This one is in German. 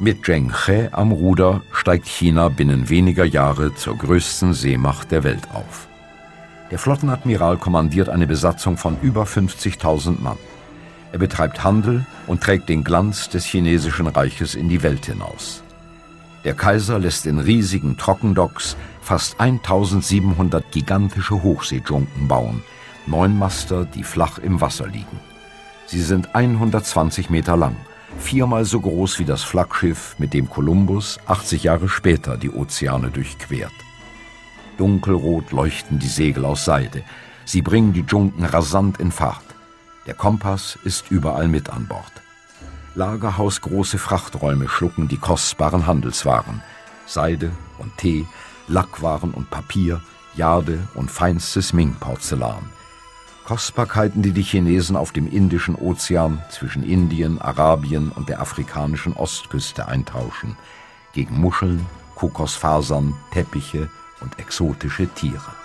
Mit Zheng He am Ruder steigt China binnen weniger Jahre zur größten Seemacht der Welt auf. Der Flottenadmiral kommandiert eine Besatzung von über 50.000 Mann. Er betreibt Handel und trägt den Glanz des chinesischen Reiches in die Welt hinaus. Der Kaiser lässt in riesigen Trockendocks fast 1700 gigantische Hochseejunken bauen, neun Master, die flach im Wasser liegen. Sie sind 120 Meter lang, viermal so groß wie das Flaggschiff, mit dem Kolumbus 80 Jahre später die Ozeane durchquert. Dunkelrot leuchten die Segel aus Seide. Sie bringen die Junken rasant in Fahrt. Der Kompass ist überall mit an Bord. Lagerhausgroße Frachträume schlucken die kostbaren Handelswaren. Seide und Tee, Lackwaren und Papier, Jade und feinstes Ming-Porzellan. Kostbarkeiten, die die Chinesen auf dem Indischen Ozean zwischen Indien, Arabien und der afrikanischen Ostküste eintauschen, gegen Muscheln, Kokosfasern, Teppiche und exotische Tiere.